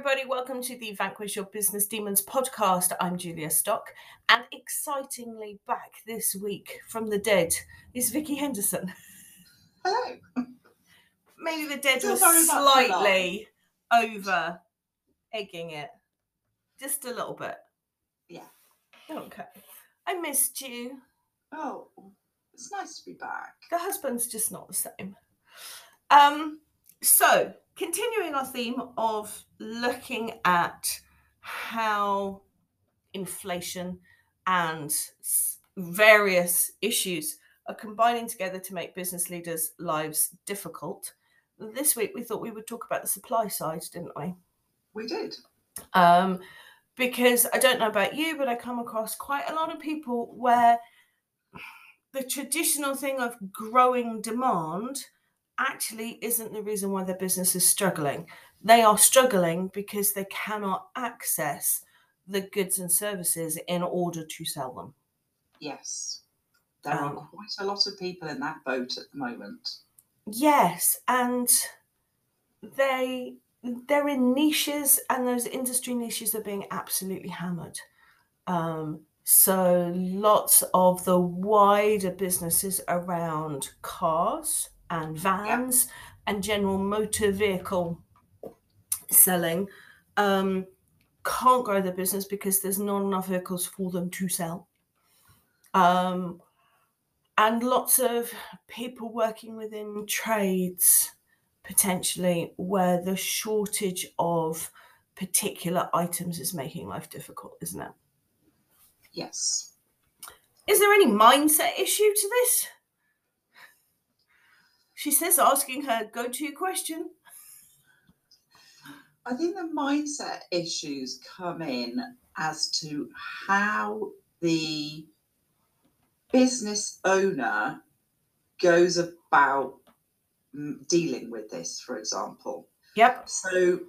everybody. Welcome to the Vanquish Your Business Demons podcast. I'm Julia Stock, and excitingly back this week from the dead is Vicky Henderson. Hello. Maybe the dead was very much alive. slightly over egging it, just a little bit. Yeah. Okay. I missed you. Oh, it's nice to be back. The husband's just not the same. Um, so continuing our theme of looking at how inflation and various issues are combining together to make business leaders' lives difficult. This week we thought we would talk about the supply side, didn't we? We did. um, because I don't know about you, but I come across quite a lot of people where the traditional thing of growing demand actually isn't the reason why their business is struggling. They are struggling because they cannot access the goods and services in order to sell them. Yes. There Um, are quite a lot of people in that boat at the moment. Yes, and they they're in niches, and those industry niches are being absolutely hammered. Um, so lots of the wider businesses around cars and vans and general motor vehicle selling um, can't grow their business because there's not enough vehicles for them to sell. Um, and lots of people working within trades potentially where the shortage of particular items is making life difficult, isn't it? Yes. Is there any mindset issue to this? She says, asking her go to question. I think the mindset issues come in as to how the business owner goes about dealing with this, for example. Yep. So,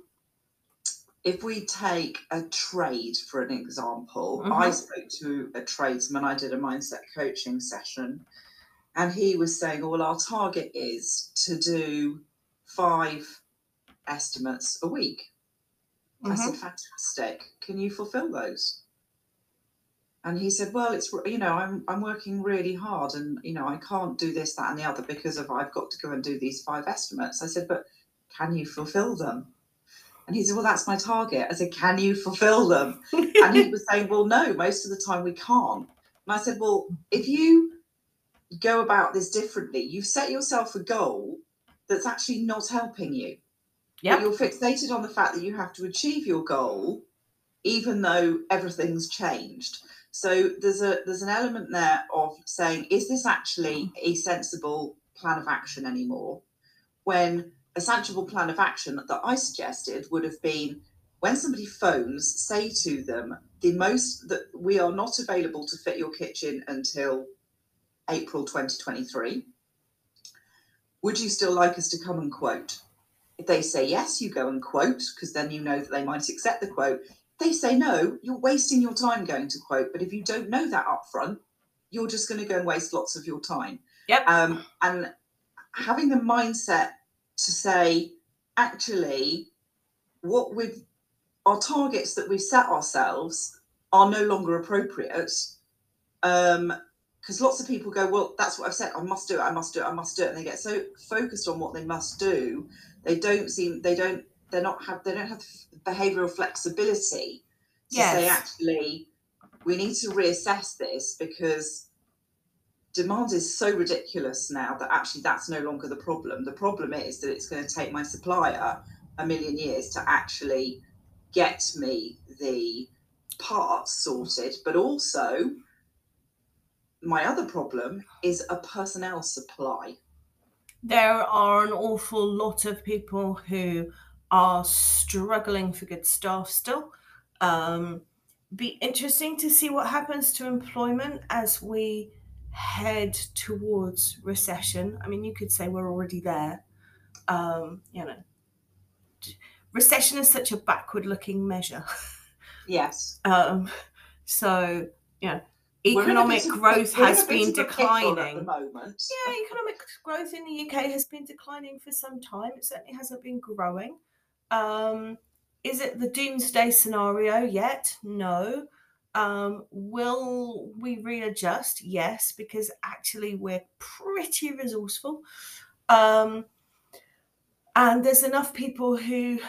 if we take a trade for an example, I Mhm. spoke to a tradesman, I did a mindset coaching session, and he was saying, Well, our target is to do five estimates a week. I said, mm-hmm. Fantastic. Can you fulfill those? And he said, Well, it's, you know, I'm, I'm working really hard and, you know, I can't do this, that, and the other because of I've got to go and do these five estimates. I said, But can you fulfill them? And he said, Well, that's my target. I said, Can you fulfill them? And he was saying, Well, no, most of the time we can't. And I said, Well, if you go about this differently, you've set yourself a goal that's actually not helping you. But you're fixated on the fact that you have to achieve your goal, even though everything's changed. So there's a there's an element there of saying, is this actually a sensible plan of action anymore? When a sensible plan of action that I suggested would have been when somebody phones, say to them, the most that we are not available to fit your kitchen until April 2023. Would you still like us to come and quote? If they say yes, you go and quote because then you know that they might accept the quote. If they say no, you're wasting your time going to quote. But if you don't know that up front, you're just going to go and waste lots of your time. Yep. Um, and having the mindset to say, actually, what we've our targets that we've set ourselves are no longer appropriate. Um, because lots of people go, well, that's what I've said. I must do it. I must do it. I must do it. And they get so focused on what they must do, they don't seem. They don't. They're not have. They don't have behavioural flexibility to say actually, we need to reassess this because demand is so ridiculous now that actually that's no longer the problem. The problem is that it's going to take my supplier a million years to actually get me the parts sorted, but also my other problem is a personnel supply. There are an awful lot of people who are struggling for good staff still. Um, be interesting to see what happens to employment as we head towards recession. I mean, you could say we're already there. Um, you know, recession is such a backward-looking measure. Yes. Um, so, you know, We're in a economic growth has been pickle At the declining. moment. Yeah, economic growth in the UK has been declining for some time. It certainly hasn't been growing. Um, is it the doomsday scenario yet? No. Um, will we readjust? Yes, because actually we're pretty resourceful. Um, and there's enough people who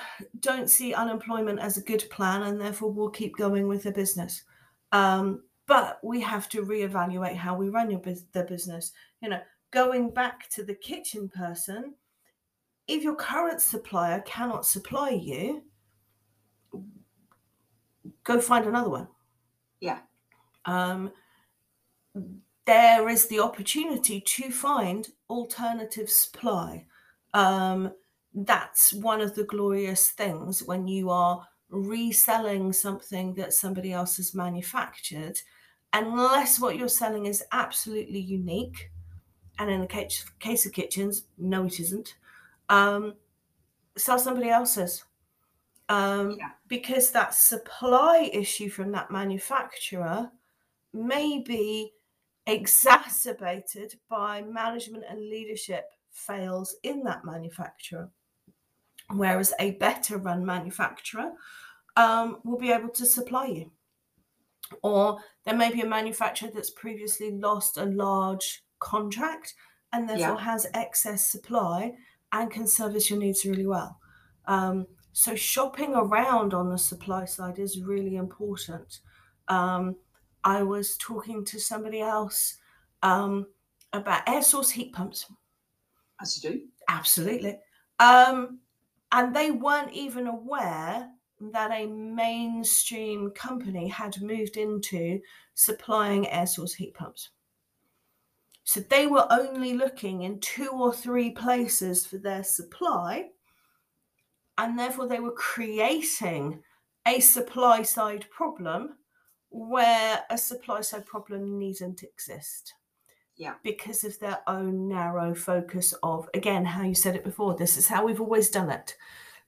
don't see unemployment as a good plan and therefore will keep going with their business. Um, but we have to reevaluate how we run your their business. You know, going back to the kitchen person, if your current supplier cannot supply you, go find another one. Yeah. Um, there is the opportunity to find alternative supply. Um, that's one of the glorious things when you are reselling something that somebody else has manufactured, unless what you're selling is absolutely unique. And in the case, case of kitchens, no, it isn't. Um, sell somebody else's. Um, yeah. Because that supply issue from that manufacturer may be exacerbated by management and leadership fails in that manufacturer. Whereas a better run manufacturer um, will be able to supply you. Or there may be a manufacturer that's previously lost a large contract and therefore yeah. has excess supply and can service your needs really well. Um, so shopping around on the supply side is really important. Um, I was talking to somebody else um, about air source heat pumps. As you do. Absolutely. Um, and they weren't even aware that a mainstream company had moved into supplying air source heat pumps. So they were only looking in two or three places for their supply, and therefore they were creating a supply side problem where a supply side problem needn't exist. Yeah. Because of their own narrow focus of, again, how you said it before, this is how we've always done it.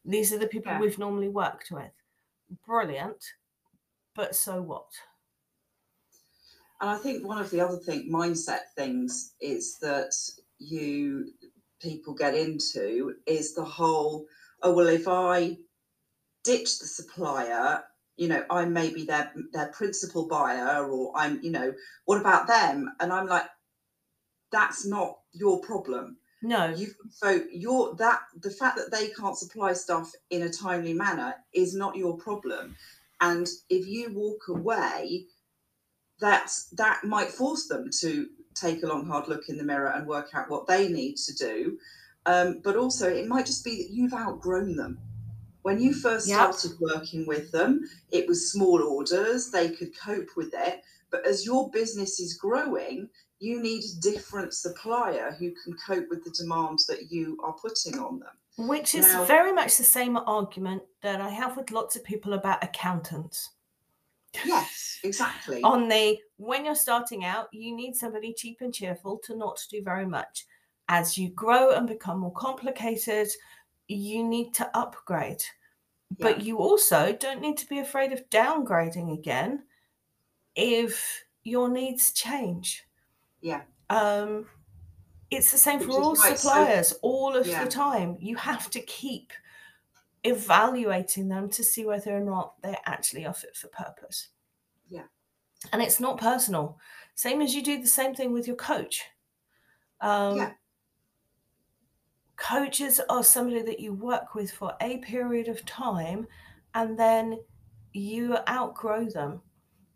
These are the people yeah. we've normally worked with. Brilliant. But so what? And I think one of the other thing mindset things is that you people get into is the whole, oh well, if I ditch the supplier, you know, I may be their their principal buyer, or I'm, you know, what about them? And I'm like, that's not your problem. No. You so your that the fact that they can't supply stuff in a timely manner is not your problem. And if you walk away, that's that might force them to take a long hard look in the mirror and work out what they need to do. Um, but also it might just be that you've outgrown them. When you first yep. started working with them, it was small orders, they could cope with it. But as your business is growing, you need a different supplier who can cope with the demands that you are putting on them. Which is now, very much the same argument that I have with lots of people about accountants. Yes, exactly. on the when you're starting out, you need somebody cheap and cheerful to not do very much. As you grow and become more complicated, you need to upgrade. Yeah. But you also don't need to be afraid of downgrading again if your needs change. Yeah. Um, it's the same Which for all suppliers so, all of yeah. the time. You have to keep evaluating them to see whether or not they actually are fit for purpose. Yeah. And it's not personal. Same as you do the same thing with your coach. Um, yeah. Coaches are somebody that you work with for a period of time and then you outgrow them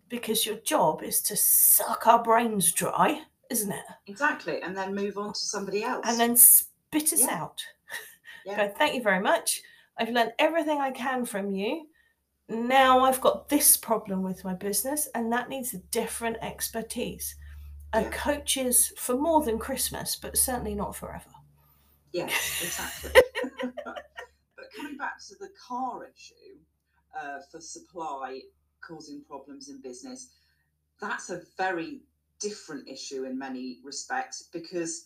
because your job is to suck our brains dry isn't it? Exactly. And then move on to somebody else. And then spit us yeah. out. Yeah. Go, thank you very much. I've learned everything I can from you. Now I've got this problem with my business, and that needs a different expertise. A yeah. coach is for more than Christmas, but certainly not forever. Yes, exactly. but coming back to the car issue uh, for supply causing problems in business, that's a very different issue in many respects because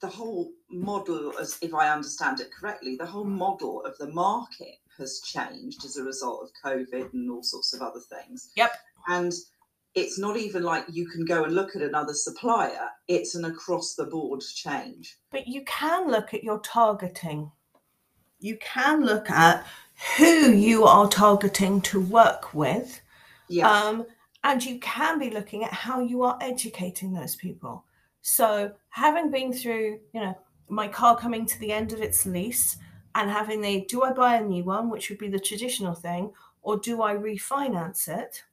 the whole model, as if I understand it correctly, the whole model of the market has changed as a result of COVID and all sorts of other things. Yep. And it's not even like you can go and look at another supplier, it's an across the board change. But you can look at your targeting. You can look at who you are targeting to work with. Yeah. Um, and you can be looking at how you are educating those people. So, having been through, you know, my car coming to the end of its lease and having the do I buy a new one, which would be the traditional thing, or do I refinance it?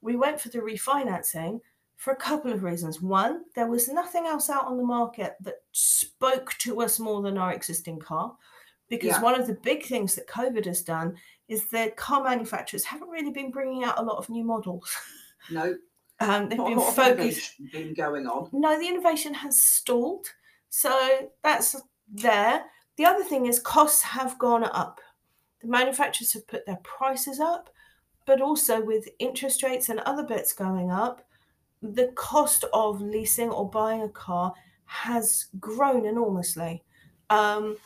We went for the refinancing for a couple of reasons. One, there was nothing else out on the market that spoke to us more than our existing car. Because Yeah. one of the big things that COVID has done is that car manufacturers haven't really been bringing out a lot of new models. no, Um, they've not been focused. been going on. No, the innovation has stalled. So that's there. The other thing is costs have gone up. The manufacturers have put their prices up, but also with interest rates and other bits going up, the cost of leasing or buying a car has grown enormously. Um,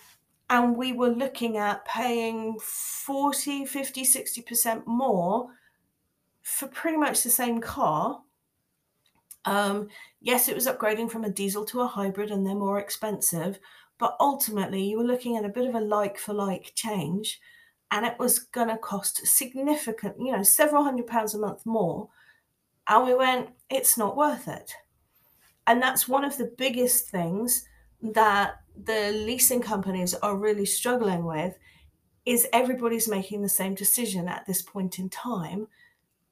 and we were looking at paying 40, 50, 60% more for pretty much the same car. Um, yes, it was upgrading from a diesel to a hybrid and they're more expensive, but ultimately you were looking at a bit of a like for like change and it was going to cost significant, you know, several hundred pounds a month more. And we went, it's not worth it. And that's one of the biggest things that the leasing companies are really struggling with is everybody's making the same decision at this point in time.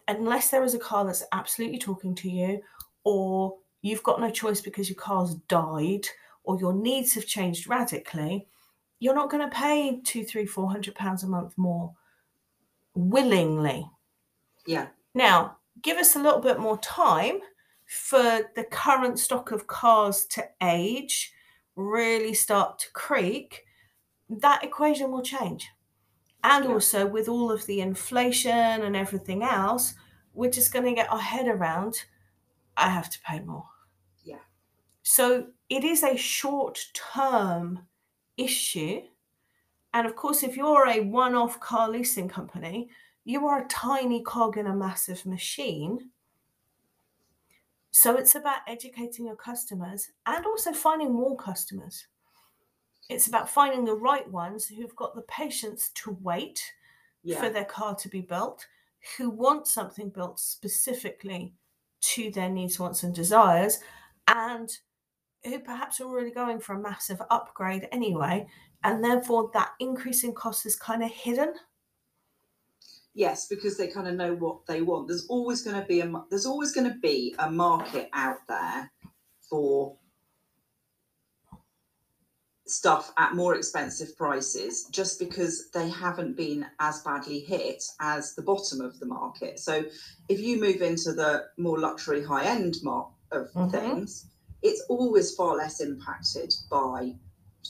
Unless there is a car that's absolutely talking to you or you've got no choice because your car's died or your needs have changed radically you're not going to pay two three four hundred pounds a month more willingly. Yeah. now give us a little bit more time for the current stock of cars to age really start to creak that equation will change and Yeah. also with all of the inflation and everything else we're just going to get our head around i have to pay more Yeah. so it is a short term issue and of course if you're a one off car leasing company you are a tiny cog in a massive machine so it's about educating your customers and also finding more customers it's about finding the right ones who've got the patience to wait Yeah. for their car to be built, who want something built specifically to their needs, wants, and desires, and who perhaps are already going for a massive upgrade anyway, and therefore that increase in cost is kind of hidden. Yes, because they kind of know what they want. There's always going to be a there's always going to be a market out there for stuff at more expensive prices just because they haven't been as badly hit as the bottom of the market. So if you move into the more luxury high end mark of Mhm. things, it's always far less impacted by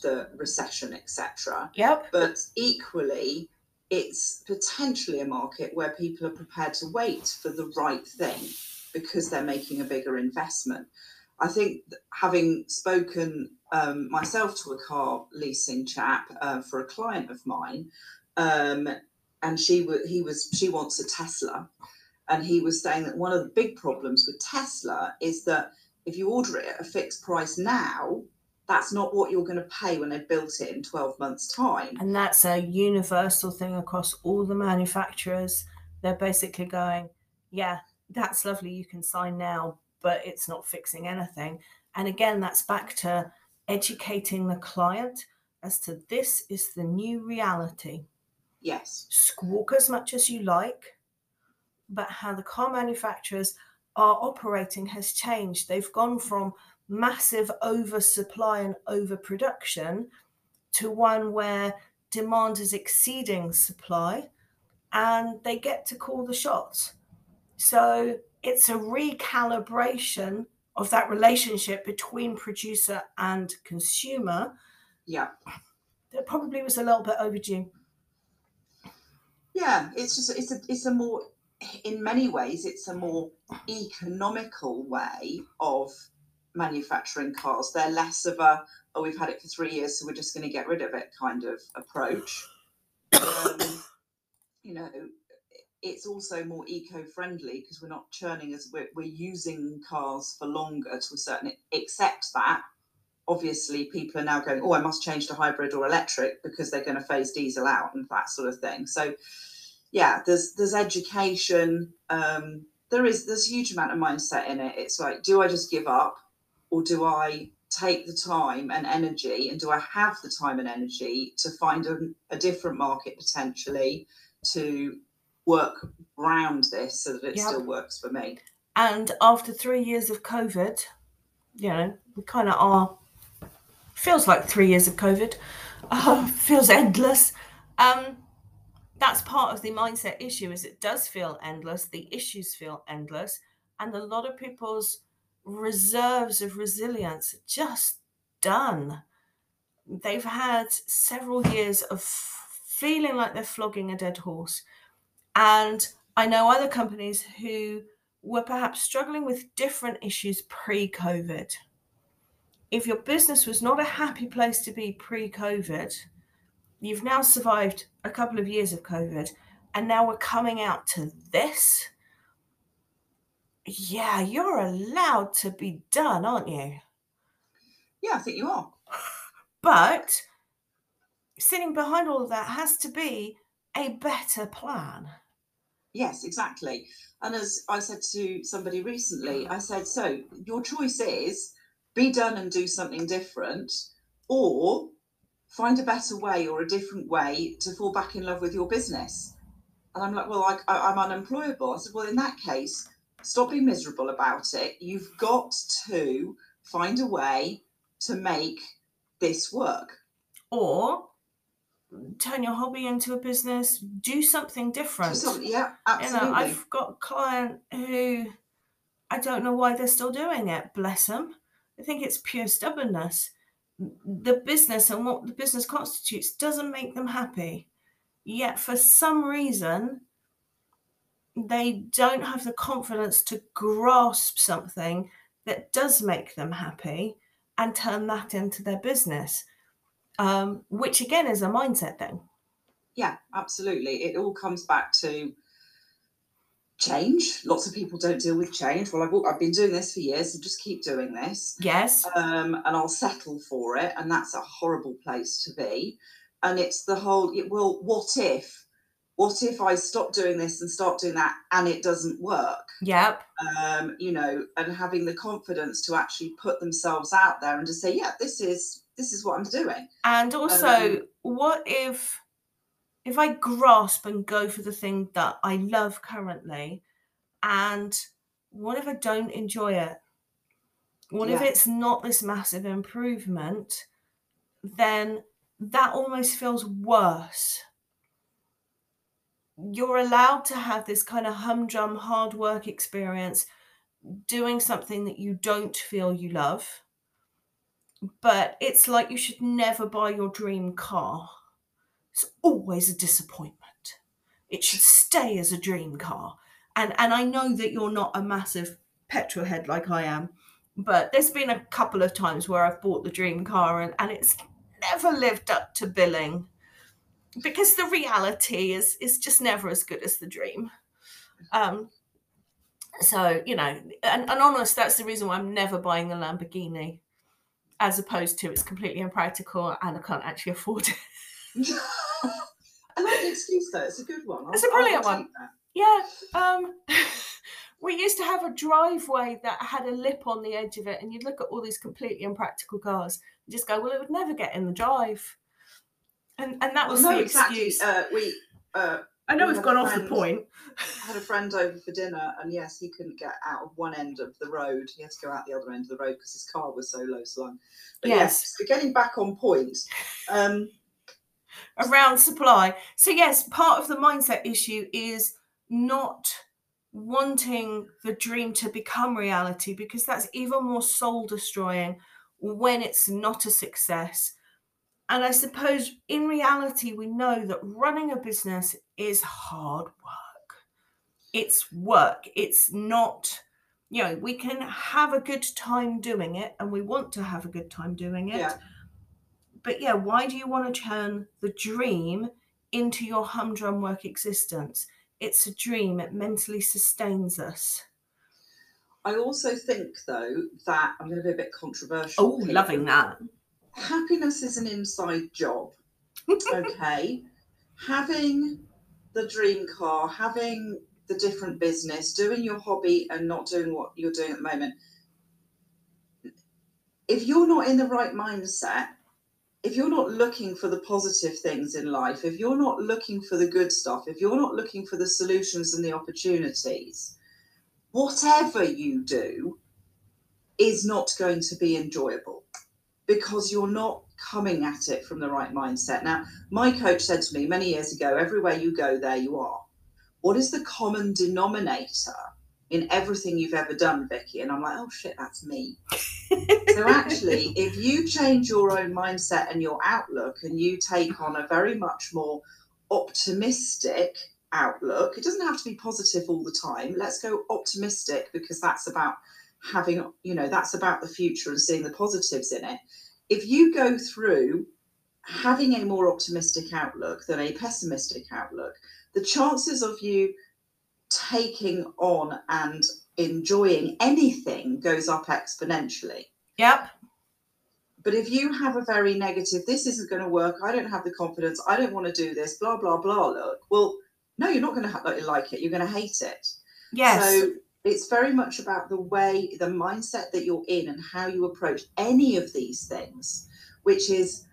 the recession, etc Yep. but equally it's potentially a market where people are prepared to wait for the right thing because they're making a bigger investment. I think having spoken um, myself to a car leasing chap uh, for a client of mine um, and she wa he was she wants a tesla and he was saying that one of the big problems with tesla is that if you order it at a fixed price now that's not what you're going to pay when they've built it in 12 months time And that's a universal thing across all the manufacturers. They're basically going, yeah, that's lovely, you can sign now, but it's not fixing anything. And again, that's back to educating the client as to this is the new reality. yes Squawk as much as you like, but how the car manufacturers are operating has changed. They've gone from massive oversupply and overproduction to one where demand is exceeding supply and they get to call the shots. So it's a recalibration of that relationship between producer and consumer yeah that probably was a little bit overdue. yeah it's just it's a it's a more in many ways it's a more economical way of manufacturing cars they're less of a oh we've had it for three years so we're just going to get rid of it kind of approach um, you know it's also more eco-friendly because we're not churning as we're, we're using cars for longer to a certain except that obviously people are now going, oh, I must change to hybrid or electric because they're going to phase diesel out and that sort of thing. So, yeah, there's there's education. Um, there is there's a huge amount of mindset in it. It's like, do I just give up, or do I take the time and energy, and do I have the time and energy to find a, a different market potentially to work around this so that it yep. still works for me? And after three years of COVID, you know, we kind of are feels like three years of COVID, uh, feels endless. Um, that's part of the mindset issue is it does feel endless the issues feel endless and a lot of people's reserves of resilience just done. They've had several years of feeling like they're flogging a dead horse. And i know other companies who were perhaps struggling with different issues pre-covid. If your business was not a happy place to be pre COVID, you've now survived a couple of years of COVID, and now we're coming out to this. Yeah, you're allowed to be done, aren't you? Yeah, I think you are. But sitting behind all of that has to be a better plan. Yes, exactly. And as I said to somebody recently, I said, so your choice is be done and do something different, or find a better way or a different way to fall back in love with your business. And I'm like, well, I, I'm unemployable. I said, well, in that case, stop being miserable about it. You've got to find a way to make this work. Or turn your hobby into a business, do something different. Do something, yeah, absolutely. You know, I've got a client who I don't know why they're still doing it, bless them. I think it's pure stubbornness. The business and what the business constitutes doesn't make them happy. Yet, for some reason, they don't have the confidence to grasp something that does make them happy and turn that into their business, um, which again is a mindset thing. Yeah, absolutely. It all comes back to change. Lots of people don't deal with change. Well, I've, I've been doing this for years, so just keep doing this. Yes. Um, and I'll settle for it. And that's a horrible place to be. And it's the whole, well, what if? What if I stop doing this and start doing that and it doesn't work? Yep. Um, you know, and having the confidence to actually put themselves out there and to say, yeah, this is this is what I'm doing. And also, um, what if if I grasp and go for the thing that I love currently, and what if I don't enjoy it? What yeah. if it's not this massive improvement? Then that almost feels worse. You're allowed to have this kind of humdrum hard work experience doing something that you don't feel you love. But it's like you should never buy your dream car it's always a disappointment. It should stay as a dream car. And and I know that you're not a massive petrol head like I am, but there's been a couple of times where I've bought the dream car and, and it's never lived up to billing because the reality is is just never as good as the dream. Um, so you know, and, and honest, that's the reason why I'm never buying the Lamborghini, as opposed to it's completely impractical and I can't actually afford it. I like the excuse though. It's a good one. I'll, it's a brilliant one. Yeah. Um, we used to have a driveway that had a lip on the edge of it, and you'd look at all these completely impractical cars and just go, "Well, it would never get in the drive." And and that was well, no, the excuse. Uh, we. Uh, I know we have gone off the point. I had a friend over for dinner, and yes, he couldn't get out of one end of the road. He had to go out the other end of the road because his car was so low slung. But yes, yes getting back on point. Um, around supply. So, yes, part of the mindset issue is not wanting the dream to become reality because that's even more soul destroying when it's not a success. And I suppose in reality, we know that running a business is hard work. It's work. It's not, you know, we can have a good time doing it and we want to have a good time doing it. Yeah but yeah, why do you want to turn the dream into your humdrum work existence? It's a dream, it mentally sustains us. I also think, though, that I'm going to be a bit controversial. Oh, loving that. Happiness is an inside job. okay. Having the dream car, having the different business, doing your hobby and not doing what you're doing at the moment. If you're not in the right mindset, if you're not looking for the positive things in life, if you're not looking for the good stuff, if you're not looking for the solutions and the opportunities, whatever you do is not going to be enjoyable because you're not coming at it from the right mindset. Now, my coach said to me many years ago everywhere you go, there you are. What is the common denominator in everything you've ever done, Vicky? And I'm like, oh shit, that's me. so actually, if you change your own mindset and your outlook and you take on a very much more optimistic outlook, it doesn't have to be positive all the time. Let's go optimistic because that's about having, you know, that's about the future and seeing the positives in it. If you go through having a more optimistic outlook than a pessimistic outlook, the chances of you taking on and enjoying anything goes up exponentially. Yep. But if you have a very negative, this isn't going to work, I don't have the confidence, I don't want to do this, blah, blah, blah, look, well, no, you're not going to like it, you're going to hate it. Yes. So it's very much about the way, the mindset that you're in and how you approach any of these things, which is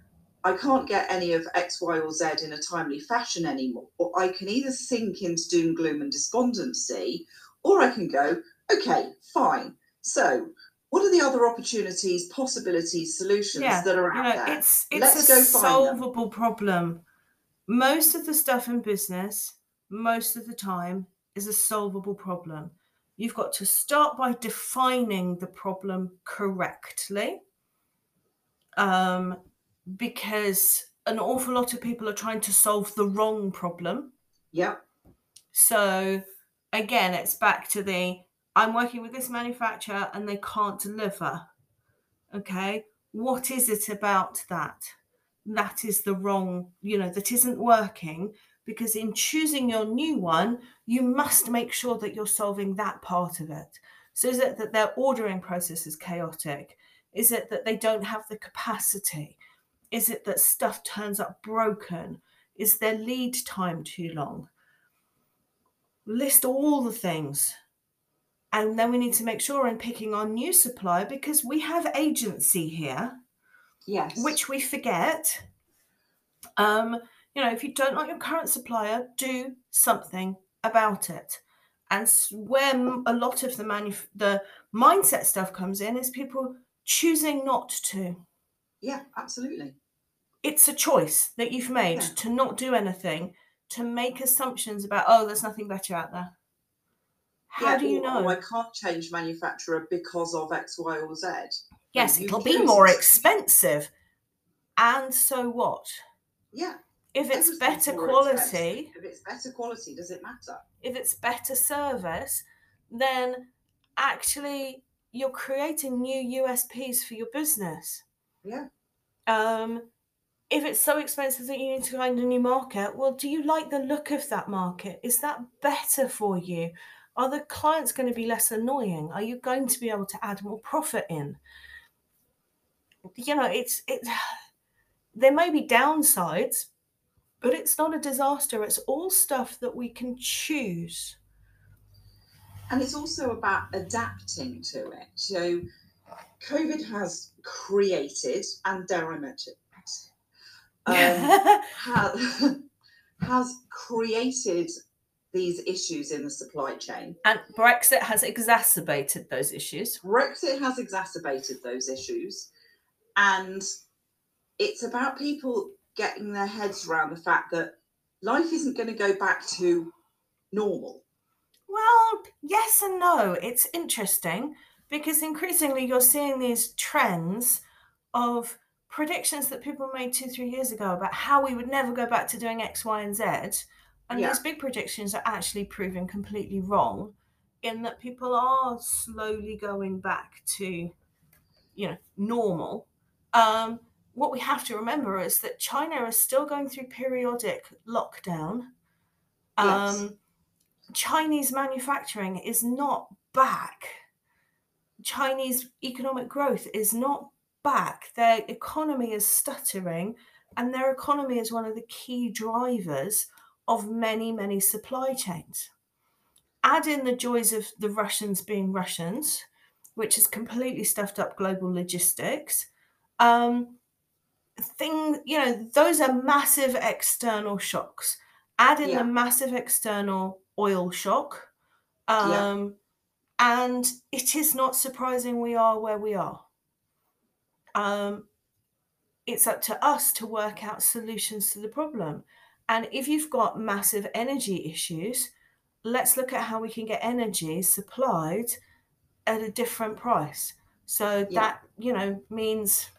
I can't get any of X, Y, or Z in a timely fashion anymore. Or I can either sink into doom, gloom, and despondency, or I can go, okay, fine. So, what are the other opportunities, possibilities, solutions Yeah, that are you out know, there? it's it's Let's a go find them. solvable problem. Most of the stuff in business, most of the time, is a solvable problem. You've got to start by defining the problem correctly. Um, because an awful lot of people are trying to solve the wrong problem. Yep. So again, it's back to the I'm working with this manufacturer and they can't deliver. Okay, what is it about that? That is the wrong, you know, that isn't working because in choosing your new one, you must make sure that you're solving that part of it. So is it that their ordering process is chaotic? Is it that they don't have the capacity? Is it that stuff turns up broken? Is their lead time too long? List all the things. And then we need to make sure in picking our new supplier because we have agency here, Yes. which we forget. Um, you know, if you don't like your current supplier, do something about it. And where a lot of the manuf- the mindset stuff comes in is people choosing not to. Yeah, absolutely. it's a choice that you've made Yeah. to not do anything, to make assumptions about, oh, there's nothing better out there. How yeah, do you or, oh, know? Oh, I can't change manufacturer because of X, Y, or Z. yes, it'll be more expensive. And so what? Yeah. If it's better quality. If it's better quality, does it matter? if it's better service, then actually you're creating new USPs for your business. Yeah. Um, if it's so expensive that you need to find a new market, well, do you like the look of that market? Is that better for you? Are the clients going to be less annoying? Are you going to be able to add more profit in? You know, it's it. There may be downsides, but it's not a disaster. It's all stuff that we can choose. And it's also about adapting to it. So, COVID has created, and dare I mention, um, has, has created these issues in the supply chain. and Brexit has exacerbated those issues. Brexit has exacerbated those issues, and it's about people getting their heads around the fact that life isn't going to go back to normal. Well, yes and no. It's interesting because increasingly you're seeing these trends of predictions that people made two, three years ago about how we would never go back to doing X, Y, and Z. And Yeah. these big predictions are actually proving completely wrong in that people are slowly going back to, you know, normal. Um, what we have to remember is that China is still going through periodic lockdown. Yes. Um, Chinese manufacturing is not back Chinese economic growth is not back. Their economy is stuttering, and their economy is one of the key drivers of many, many supply chains. Add in the joys of the Russians being Russians, which has completely stuffed up global logistics. Um, thing, you know, those are massive external shocks. Add in yeah. the massive external oil shock. Um, yeah. And it is not surprising we are where we are. Um, it's up to us to work out solutions to the problem. And if you've got massive energy issues, let's look at how we can get energy supplied at a different price. So yeah. that, you know, means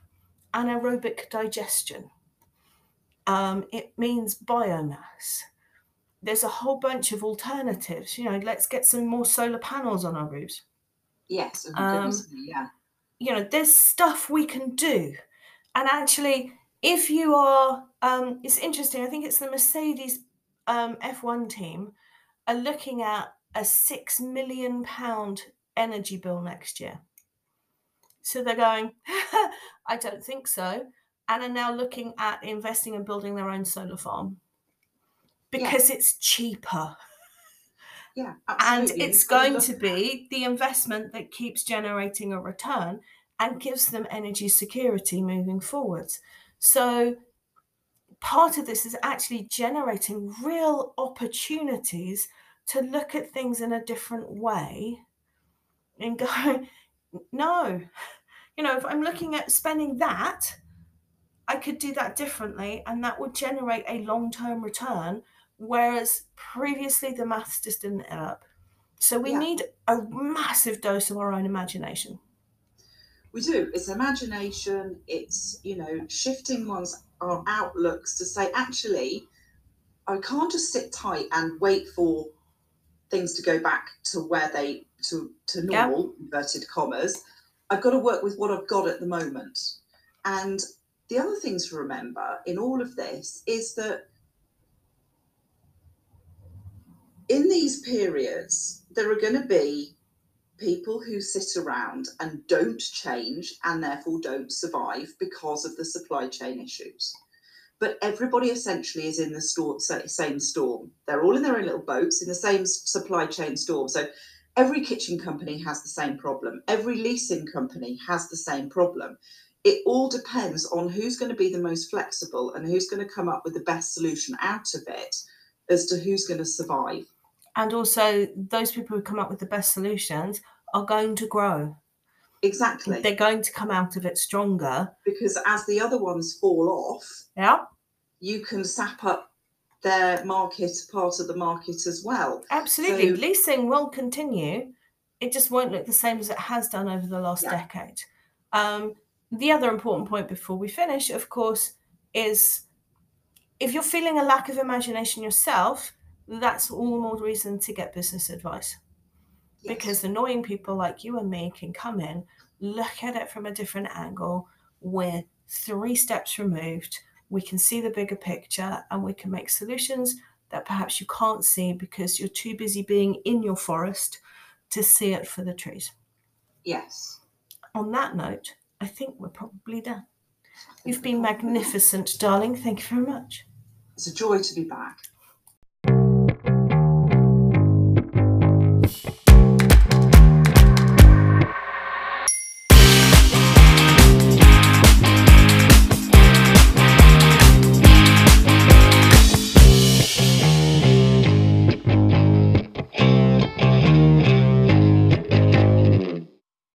anaerobic digestion. Um, it means biomass. There's a whole bunch of alternatives. You know, let's get some more solar panels on our roofs. Yes, um, yeah. You know, there's stuff we can do. And actually, if you are, um, it's interesting, I think it's the Mercedes um, F1 team are looking at a six million pound energy bill next year. So they're going, I don't think so, and are now looking at investing and building their own solar farm because yeah. it's cheaper. Yeah, absolutely. and it's going to be the investment that keeps generating a return and gives them energy security moving forwards. So part of this is actually generating real opportunities to look at things in a different way and go, no, you know, if I'm looking at spending that, I could do that differently and that would generate a long term return. Whereas previously the maths just didn't add up. So we yeah. need a massive dose of our own imagination. We do. It's imagination, it's, you know, shifting one's our outlooks to say, actually, I can't just sit tight and wait for things to go back to where they to to normal yeah. inverted commas i've got to work with what i've got at the moment and the other thing to remember in all of this is that in these periods there are going to be people who sit around and don't change and therefore don't survive because of the supply chain issues but everybody essentially is in the same storm. They're all in their own little boats in the same supply chain storm. So every kitchen company has the same problem. Every leasing company has the same problem. It all depends on who's going to be the most flexible and who's going to come up with the best solution out of it as to who's going to survive. And also, those people who come up with the best solutions are going to grow. Exactly. They're going to come out of it stronger. Because as the other ones fall off, yeah you can sap up their market part of the market as well. Absolutely. So, Leasing will continue. It just won't look the same as it has done over the last yeah. decade. Um, the other important point before we finish, of course, is if you're feeling a lack of imagination yourself, that's all the more reason to get business advice. Yes. Because annoying people like you and me can come in, look at it from a different angle. We're three steps removed we can see the bigger picture and we can make solutions that perhaps you can't see because you're too busy being in your forest to see it for the trees. Yes. On that note, I think we're probably done. You've been magnificent, darling. Thank you very much. It's a joy to be back.